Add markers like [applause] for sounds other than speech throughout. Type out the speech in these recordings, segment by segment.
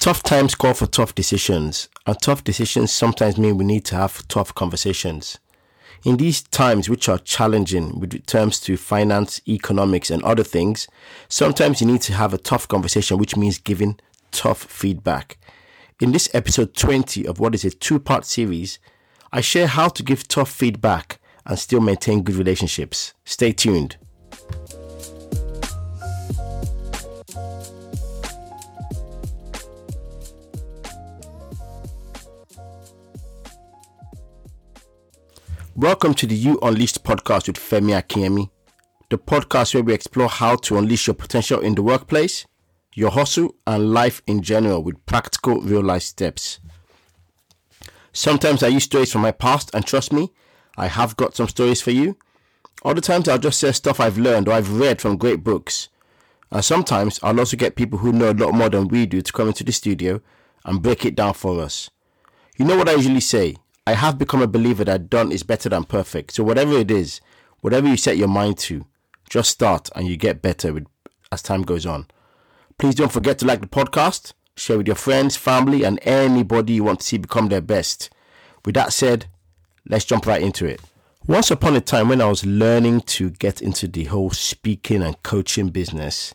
Tough times call for tough decisions, and tough decisions sometimes mean we need to have tough conversations. In these times, which are challenging with terms to finance, economics, and other things, sometimes you need to have a tough conversation, which means giving tough feedback. In this episode 20 of what is a two part series, I share how to give tough feedback and still maintain good relationships. Stay tuned. Welcome to the You Unleashed podcast with Femi Akiemi, the podcast where we explore how to unleash your potential in the workplace, your hustle, and life in general with practical real life steps. Sometimes I use stories from my past, and trust me, I have got some stories for you. Other times I'll just say stuff I've learned or I've read from great books. And sometimes I'll also get people who know a lot more than we do to come into the studio and break it down for us. You know what I usually say? I have become a believer that done is better than perfect. So whatever it is, whatever you set your mind to, just start and you get better with, as time goes on. Please don't forget to like the podcast, share with your friends, family, and anybody you want to see become their best. With that said, let's jump right into it. Once upon a time, when I was learning to get into the whole speaking and coaching business,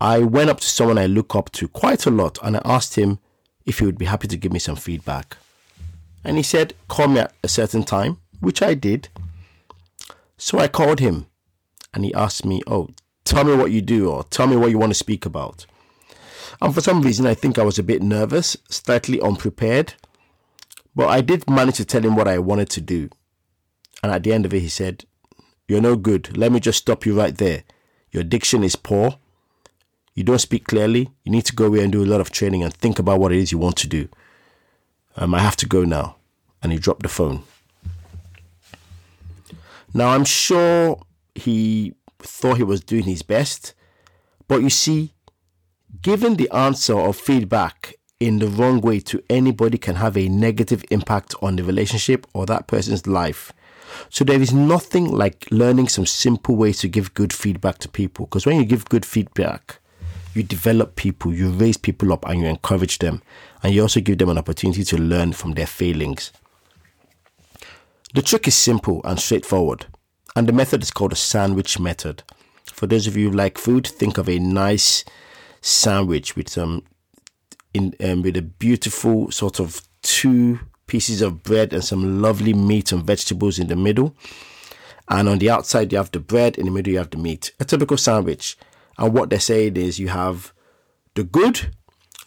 I went up to someone I look up to quite a lot and I asked him if he would be happy to give me some feedback. And he said, Call me at a certain time, which I did. So I called him and he asked me, Oh, tell me what you do or tell me what you want to speak about. And for some reason, I think I was a bit nervous, slightly unprepared. But I did manage to tell him what I wanted to do. And at the end of it, he said, You're no good. Let me just stop you right there. Your diction is poor. You don't speak clearly. You need to go away and do a lot of training and think about what it is you want to do. Um, I have to go now. And he dropped the phone. Now, I'm sure he thought he was doing his best. But you see, giving the answer or feedback in the wrong way to anybody can have a negative impact on the relationship or that person's life. So there is nothing like learning some simple ways to give good feedback to people. Because when you give good feedback, you develop people, you raise people up, and you encourage them. And you also give them an opportunity to learn from their failings. The trick is simple and straightforward. And the method is called a sandwich method. For those of you who like food, think of a nice sandwich with some in um, with a beautiful sort of two pieces of bread and some lovely meat and vegetables in the middle. And on the outside, you have the bread. In the middle, you have the meat. A typical sandwich. And what they're saying is you have the good,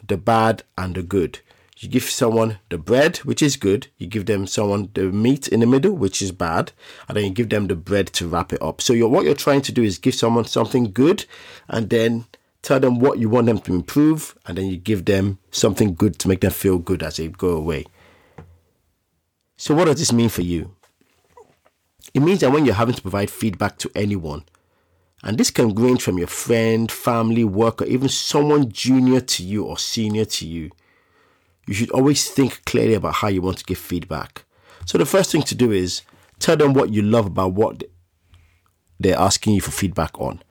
the bad, and the good. You give someone the bread, which is good. You give them someone the meat in the middle, which is bad, and then you give them the bread to wrap it up. So you're, what you're trying to do is give someone something good, and then tell them what you want them to improve, and then you give them something good to make them feel good as they go away. So what does this mean for you? It means that when you're having to provide feedback to anyone, and this can range from your friend, family, work, or even someone junior to you or senior to you, you should always think clearly about how you want to give feedback. So the first thing to do is tell them what you love about what they're asking you for feedback on.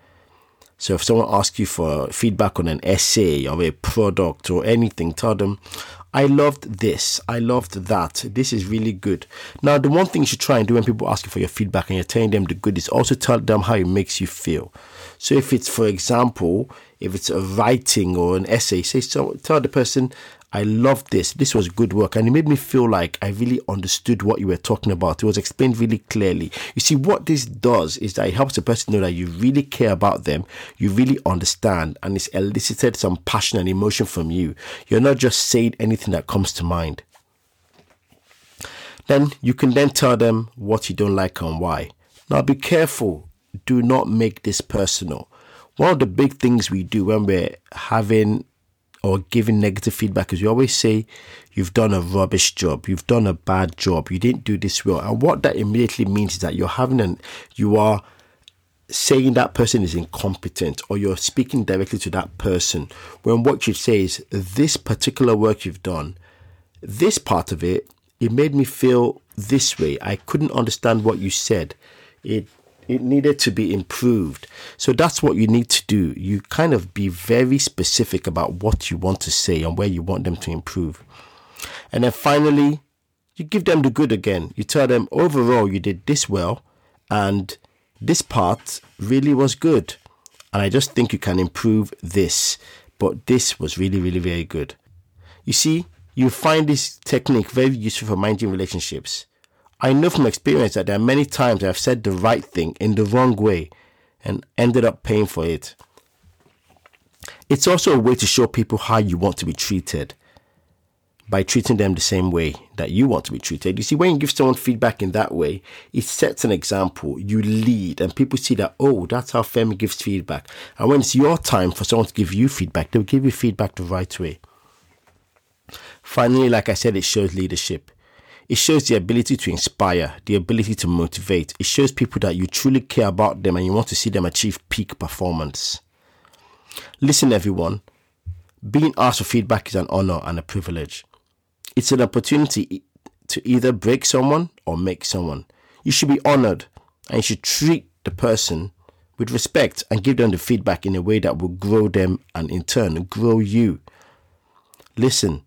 So if someone asks you for feedback on an essay or a product or anything, tell them, I loved this. I loved that. This is really good. Now, the one thing you should try and do when people ask you for your feedback and you're telling them the good is also tell them how it makes you feel. So if it's, for example, if it's a writing or an essay, say so tell the person, I loved this. This was good work. And it made me feel like I really understood what you were talking about. It was explained really clearly. You see, what this does is that it helps the person know that you really care about them, you really understand, and it's elicited some passion and emotion from you. You're not just saying anything that comes to mind. Then you can then tell them what you don't like and why. Now be careful. Do not make this personal. One of the big things we do when we're having or giving negative feedback is you always say you've done a rubbish job, you've done a bad job, you didn't do this well. And what that immediately means is that you're having an you are saying that person is incompetent or you're speaking directly to that person when what you say is this particular work you've done, this part of it, it made me feel this way. I couldn't understand what you said. It it needed to be improved. So that's what you need to do. You kind of be very specific about what you want to say and where you want them to improve. And then finally, you give them the good again. You tell them overall you did this well and this part really was good. And I just think you can improve this. But this was really, really very good. You see, you find this technique very useful for managing relationships. I know from experience that there are many times I've said the right thing in the wrong way and ended up paying for it. It's also a way to show people how you want to be treated by treating them the same way that you want to be treated. You see, when you give someone feedback in that way, it sets an example. You lead, and people see that, oh, that's how Femi gives feedback. And when it's your time for someone to give you feedback, they'll give you feedback the right way. Finally, like I said, it shows leadership. It shows the ability to inspire, the ability to motivate. It shows people that you truly care about them and you want to see them achieve peak performance. Listen, everyone. Being asked for feedback is an honor and a privilege. It's an opportunity to either break someone or make someone. You should be honored and you should treat the person with respect and give them the feedback in a way that will grow them and in turn grow you. Listen,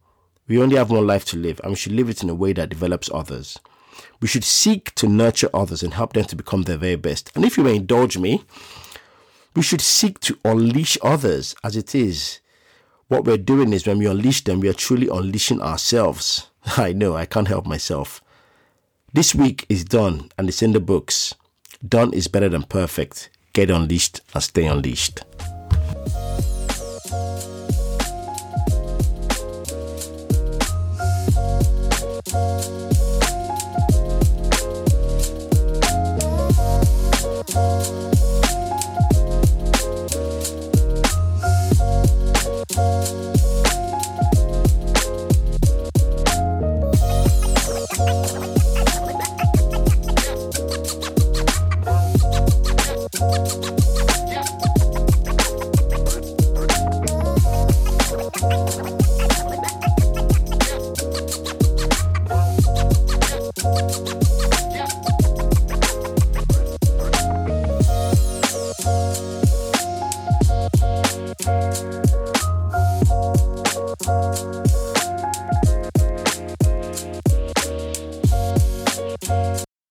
we only have one life to live, and we should live it in a way that develops others. We should seek to nurture others and help them to become their very best. And if you may indulge me, we should seek to unleash others as it is. What we're doing is when we unleash them, we are truly unleashing ourselves. [laughs] I know, I can't help myself. This week is done and it's in the books. Done is better than perfect. Get unleashed and stay unleashed.